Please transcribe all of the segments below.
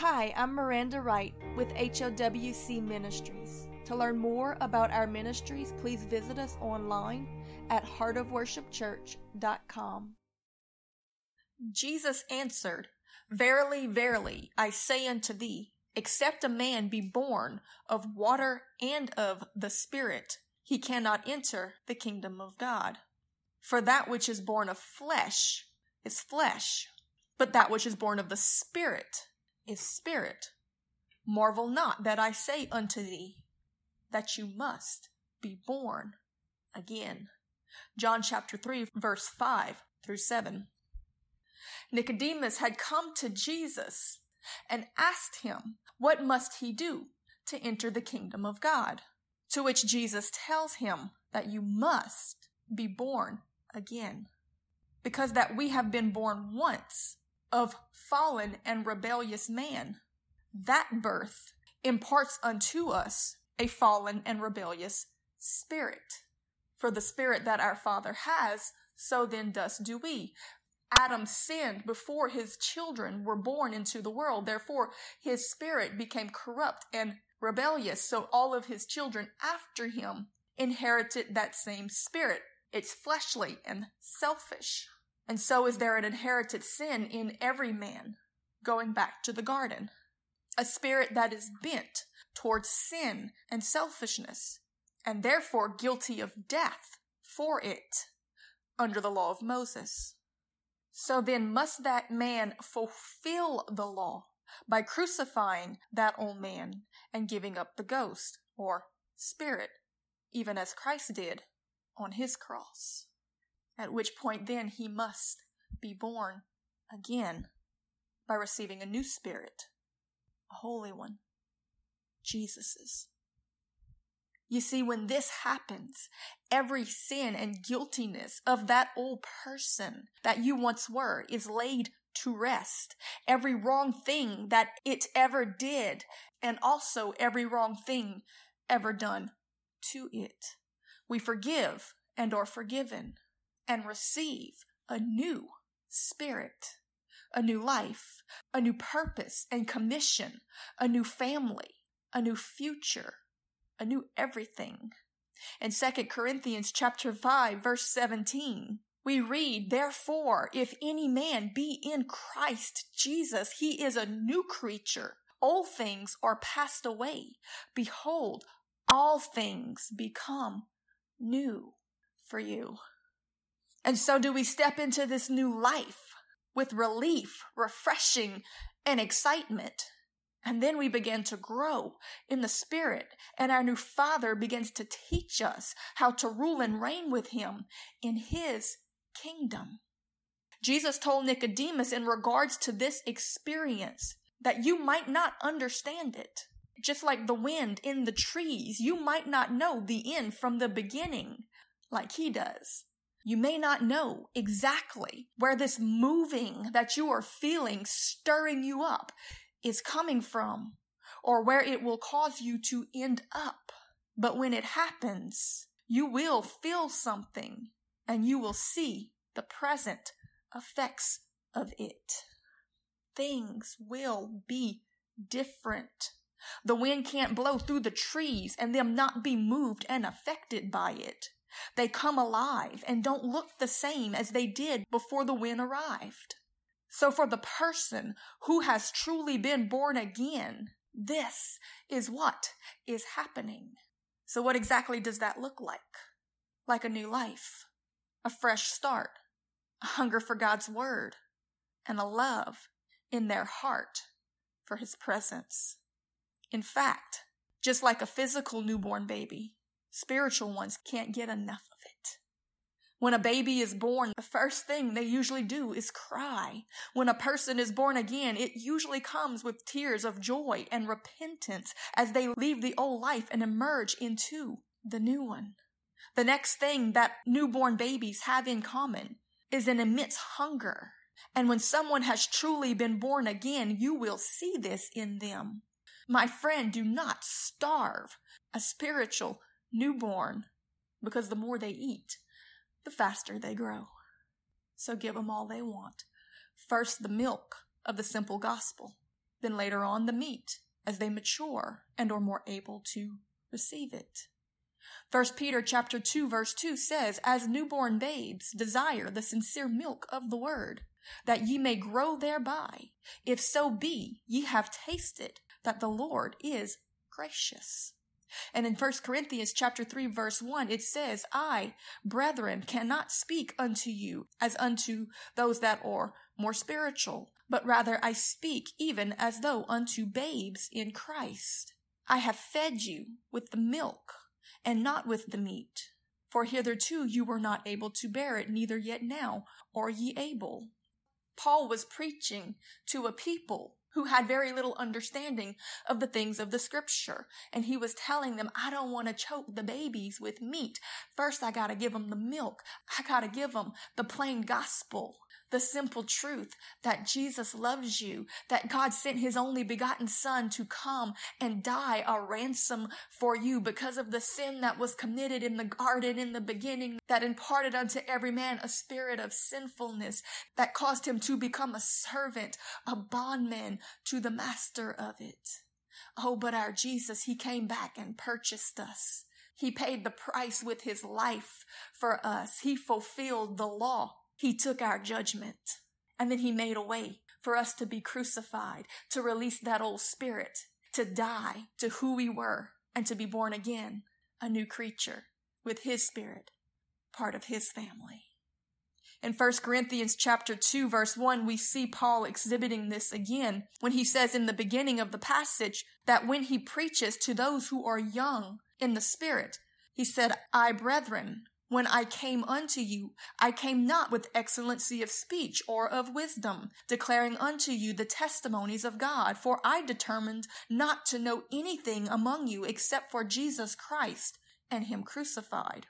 Hi, I'm Miranda Wright with HOWC Ministries. To learn more about our ministries, please visit us online at heartofworshipchurch.com. Jesus answered, Verily, verily, I say unto thee, except a man be born of water and of the Spirit, he cannot enter the kingdom of God. For that which is born of flesh is flesh, but that which is born of the Spirit is spirit. Marvel not that I say unto thee that you must be born again. John chapter 3, verse 5 through 7. Nicodemus had come to Jesus and asked him, What must he do to enter the kingdom of God? To which Jesus tells him that you must be born again. Because that we have been born once of fallen and rebellious man. That birth imparts unto us a fallen and rebellious spirit. For the spirit that our Father has, so then thus do we. Adam sinned before his children were born into the world. Therefore, his spirit became corrupt and rebellious. So all of his children after him inherited that same spirit. It's fleshly and selfish. And so is there an inherited sin in every man, going back to the garden. A spirit that is bent towards sin and selfishness, and therefore guilty of death for it under the law of Moses. So then must that man fulfill the law by crucifying that old man and giving up the ghost or spirit, even as Christ did on his cross at which point then he must be born again by receiving a new spirit, a holy one, Jesus's. You see, when this happens, every sin and guiltiness of that old person that you once were is laid to rest. Every wrong thing that it ever did, and also every wrong thing ever done to it. We forgive and are forgiven and receive a new spirit, a new life, a new purpose and commission, a new family, a new future, a new everything. In 2 Corinthians chapter 5 verse 17, we read, Therefore, if any man be in Christ Jesus, he is a new creature. All things are passed away. Behold, all things become new for you. And so do we step into this new life with relief, refreshing, and excitement. And then we begin to grow in the Spirit, and our new Father begins to teach us how to rule and reign with Him in His kingdom. Jesus told Nicodemus in regards to this experience that you might not understand it. Just like the wind in the trees, you might not know the end from the beginning like He does. You may not know exactly where this moving that you are feeling stirring you up is coming from or where it will cause you to end up. But when it happens, you will feel something and you will see the present effects of it. Things will be different. The wind can't blow through the trees and them not be moved and affected by it. They come alive and don't look the same as they did before the wind arrived. So for the person who has truly been born again, this is what is happening. So what exactly does that look like? Like a new life, a fresh start, a hunger for God's word, and a love in their heart for his presence. In fact, just like a physical newborn baby, Spiritual ones can't get enough of it. When a baby is born, the first thing they usually do is cry. When a person is born again, it usually comes with tears of joy and repentance as they leave the old life and emerge into the new one. The next thing that newborn babies have in common is an immense hunger. And when someone has truly been born again, you will see this in them. My friend, do not starve a spiritual newborn because the more they eat, the faster they grow. So give them all they want. First, the milk of the simple gospel, then later on the meat as they mature and are more able to receive it. First Peter chapter 2 verse 2 says, As newborn babes desire the sincere milk of the word, that ye may grow thereby, if so be ye have tasted that the Lord is gracious. And in 1 Corinthians chapter 3 verse 1 it says, I, brethren, cannot speak unto you as unto those that are more spiritual, but rather I speak even as though unto babes in Christ. I have fed you with the milk and not with the meat. For hitherto you were not able to bear it, neither yet now are ye able. Paul was preaching to a people who had very little understanding of the things of the scripture. And he was telling them, I don't want to choke the babies with meat. First, I got to give them the milk. I got to give them the plain gospel the simple truth that Jesus loves you, that God sent his only begotten son to come and die a ransom for you because of the sin that was committed in the garden in the beginning that imparted unto every man a spirit of sinfulness that caused him to become a servant, a bondman to the master of it. Oh, but our Jesus, he came back and purchased us. He paid the price with his life for us. He fulfilled the law. He took our judgment and then he made a way for us to be crucified, to release that old spirit, to die to who we were and to be born again, a new creature with his spirit, part of his family. In 1 Corinthians chapter 2 verse 1, we see Paul exhibiting this again when he says in the beginning of the passage that when he preaches to those who are young in the spirit, he said, I brethren, when I came unto you, I came not with excellency of speech or of wisdom, declaring unto you the testimonies of God, for I determined not to know anything among you except for Jesus Christ and Him crucified.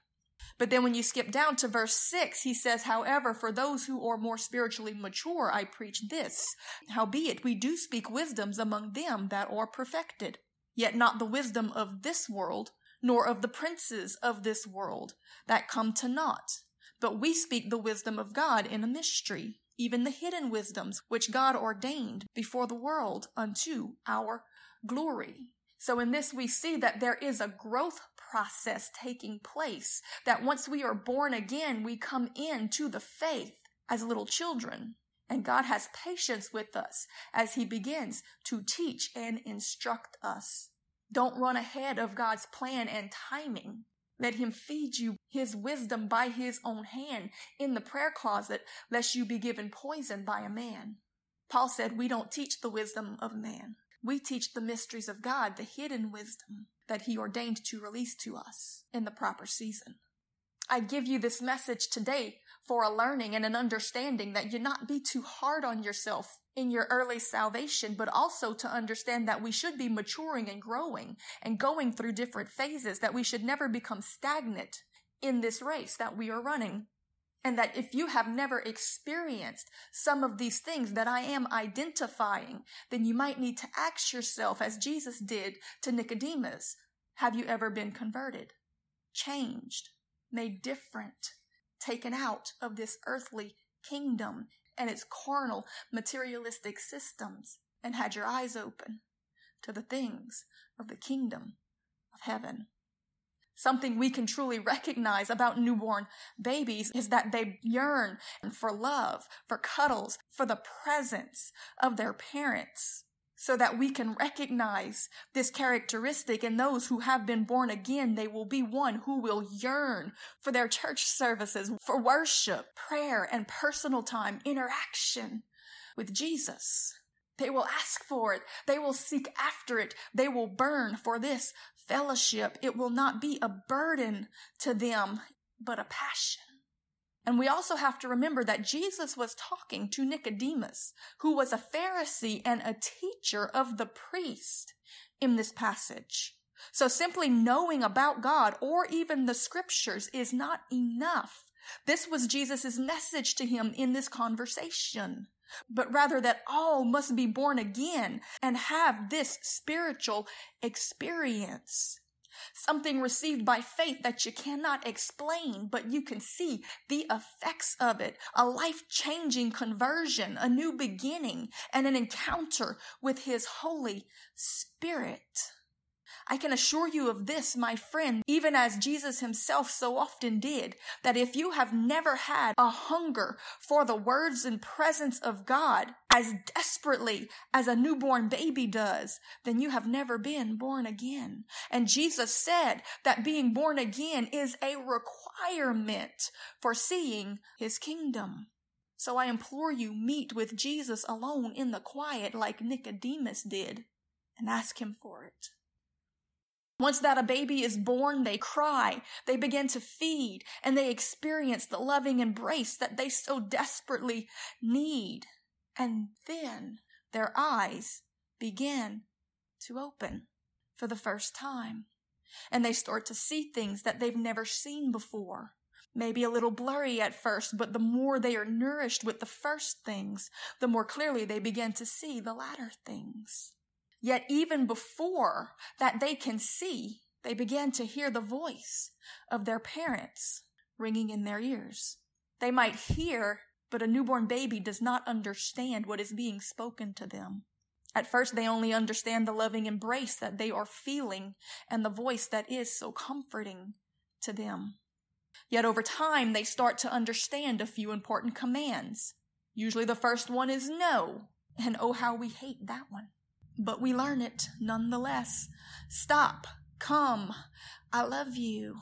But then when you skip down to verse 6, he says, However, for those who are more spiritually mature, I preach this. Howbeit, we do speak wisdoms among them that are perfected, yet not the wisdom of this world, nor of the princes of this world that come to naught. But we speak the wisdom of God in a mystery, even the hidden wisdoms which God ordained before the world unto our glory. So in this we see that there is a growth process taking place, that once we are born again, we come into the faith as little children. And God has patience with us as he begins to teach and instruct us. Don't run ahead of God's plan and timing. Let him feed you his wisdom by his own hand in the prayer closet, lest you be given poison by a man. Paul said, We don't teach the wisdom of man. We teach the mysteries of God, the hidden wisdom that he ordained to release to us in the proper season. I give you this message today for a learning and an understanding that you not be too hard on yourself in your early salvation, but also to understand that we should be maturing and growing and going through different phases, that we should never become stagnant in this race that we are running. And that if you have never experienced some of these things that I am identifying, then you might need to ask yourself, as Jesus did to Nicodemus, have you ever been converted, changed, made different, taken out of this earthly kingdom and its carnal, materialistic systems and had your eyes open to the things of the kingdom of heaven. Something we can truly recognize about newborn babies is that they yearn for love, for cuddles, for the presence of their parents so that we can recognize this characteristic in those who have been born again. They will be one who will yearn for their church services, for worship, prayer, and personal time, interaction with Jesus. They will ask for it. They will seek after it. They will burn for this fellowship. It will not be a burden to them, but a passion. And we also have to remember that Jesus was talking to Nicodemus, who was a Pharisee and a teacher of the priest in this passage. So simply knowing about God or even the scriptures is not enough. This was Jesus' message to him in this conversation. But rather that all must be born again and have this spiritual experience. Something received by faith that you cannot explain, but you can see the effects of it. A life changing conversion, a new beginning, and an encounter with His Holy Spirit. I can assure you of this, my friend, even as Jesus himself so often did, that if you have never had a hunger for the words and presence of God as desperately as a newborn baby does, then you have never been born again. And Jesus said that being born again is a requirement for seeing his kingdom. So I implore you, meet with Jesus alone in the quiet like Nicodemus did and ask him for it. Once that a baby is born, they cry, they begin to feed, and they experience the loving embrace that they so desperately need. And then their eyes begin to open for the first time. And they start to see things that they've never seen before. Maybe a little blurry at first, but the more they are nourished with the first things, the more clearly they begin to see the latter things. Yet even before that they can see, they begin to hear the voice of their parents ringing in their ears. They might hear, but a newborn baby does not understand what is being spoken to them. At first, they only understand the loving embrace that they are feeling and the voice that is so comforting to them. Yet over time, they start to understand a few important commands. Usually the first one is no, and oh, how we hate that one but we learn it nonetheless. Stop, come, I love you.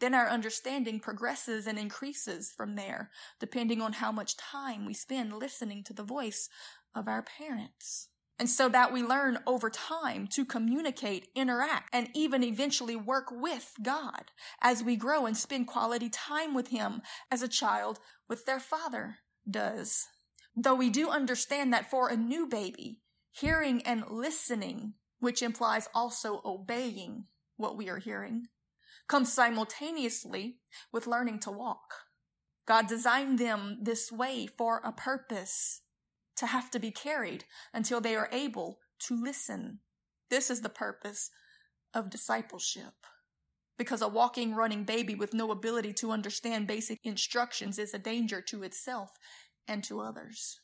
Then our understanding progresses and increases from there, depending on how much time we spend listening to the voice of our parents. And so that we learn over time to communicate, interact, and even eventually work with God as we grow and spend quality time with Him as a child with their father does. Though we do understand that for a new baby, hearing and listening, which implies also obeying what we are hearing, comes simultaneously with learning to walk. God designed them this way for a purpose, to have to be carried until they are able to listen. This is the purpose of discipleship. Because a walking, running baby with no ability to understand basic instructions is a danger to itself and to others.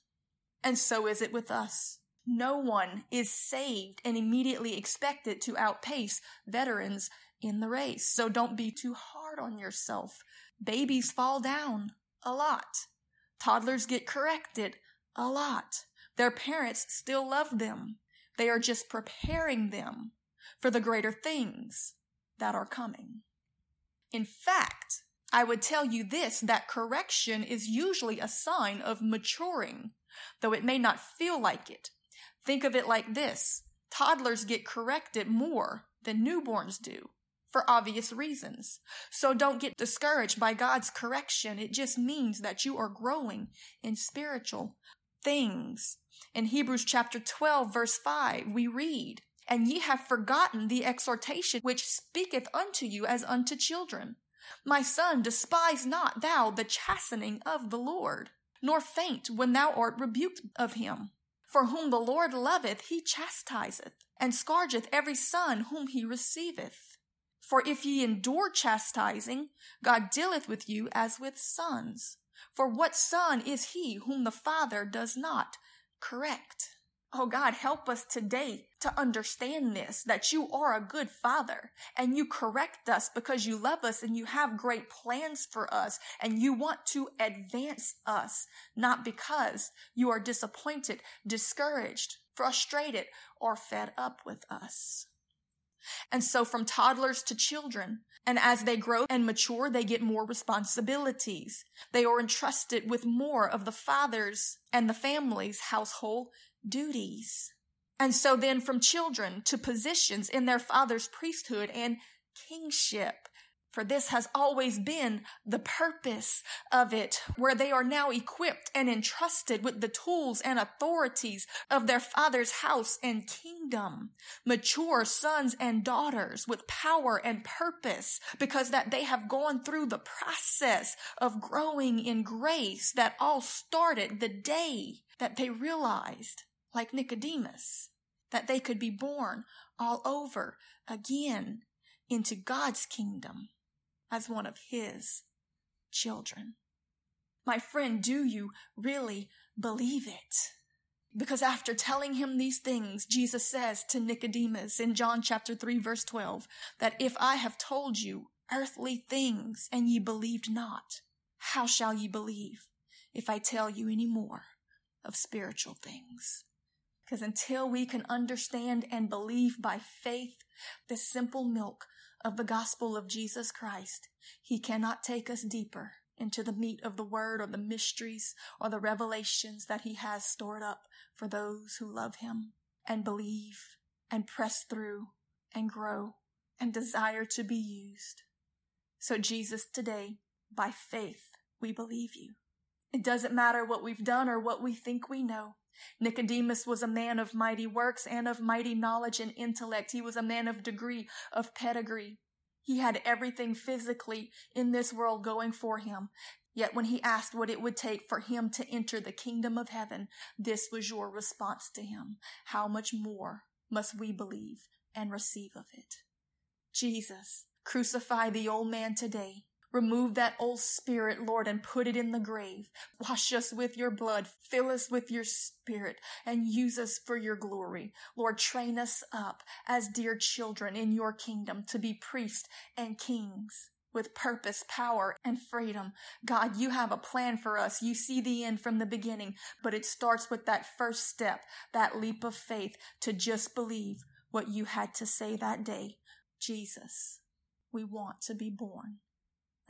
And so is it with us. No one is saved and immediately expected to outpace veterans in the race. So don't be too hard on yourself. Babies fall down a lot. Toddlers get corrected a lot. Their parents still love them. They are just preparing them for the greater things that are coming. In fact, I would tell you this that correction is usually a sign of maturing, though it may not feel like it. Think of it like this toddlers get corrected more than newborns do for obvious reasons. So don't get discouraged by God's correction. It just means that you are growing in spiritual things. In Hebrews chapter 12 verse 5, we read, And ye have forgotten the exhortation which speaketh unto you as unto children. My son, despise not thou the chastening of the Lord, nor faint when thou art rebuked of him. For whom the Lord loveth, he chastiseth, and scourgeth every son whom he receiveth. For if ye endure chastising, God dealeth with you as with sons. For what son is he whom the Father does not correct? Oh God, help us today to understand this, that you are a good father and you correct us because you love us and you have great plans for us and you want to advance us, not because you are disappointed, discouraged, frustrated, or fed up with us. And so from toddlers to children, and as they grow and mature, they get more responsibilities. They are entrusted with more of the father's and the family's household duties. And so then from children to positions in their father's priesthood and kingship. For this has always been the purpose of it, where they are now equipped and entrusted with the tools and authorities of their father's house and kingdom. Mature sons and daughters with power and purpose, because that they have gone through the process of growing in grace that all started the day that they realized like Nicodemus, that they could be born all over again. into God's kingdom as one of His children. My friend, do you really believe it? Because after telling him these things, Jesus says to Nicodemus in John chapter 3 verse 12 that if I have told you earthly things and ye believed not, how shall ye believe if I tell you any more of spiritual things? Because until we can understand and believe by faith the simple milk of the gospel of Jesus Christ, he cannot take us deeper into the meat of the word or the mysteries or the revelations that he has stored up for those who love him and believe and press through and grow and desire to be used. So Jesus, today, by faith, we believe you. It doesn't matter what we've done or what we think we know. Nicodemus was a man of mighty works and of mighty knowledge and intellect. He was a man of degree, of pedigree. He had everything physically in this world going for him. Yet when he asked what it would take for him to enter the kingdom of heaven, this was your response to him. How much more must we believe and receive of it? Jesus, crucify the old man today Remove that old spirit, Lord, and put it in the grave. Wash us with your blood. Fill us with your spirit and use us for your glory. Lord, train us up as dear children in your kingdom to be priests and kings with purpose, power, and freedom. God, you have a plan for us. You see the end from the beginning, but it starts with that first step, that leap of faith to just believe what you had to say that day. Jesus, we want to be born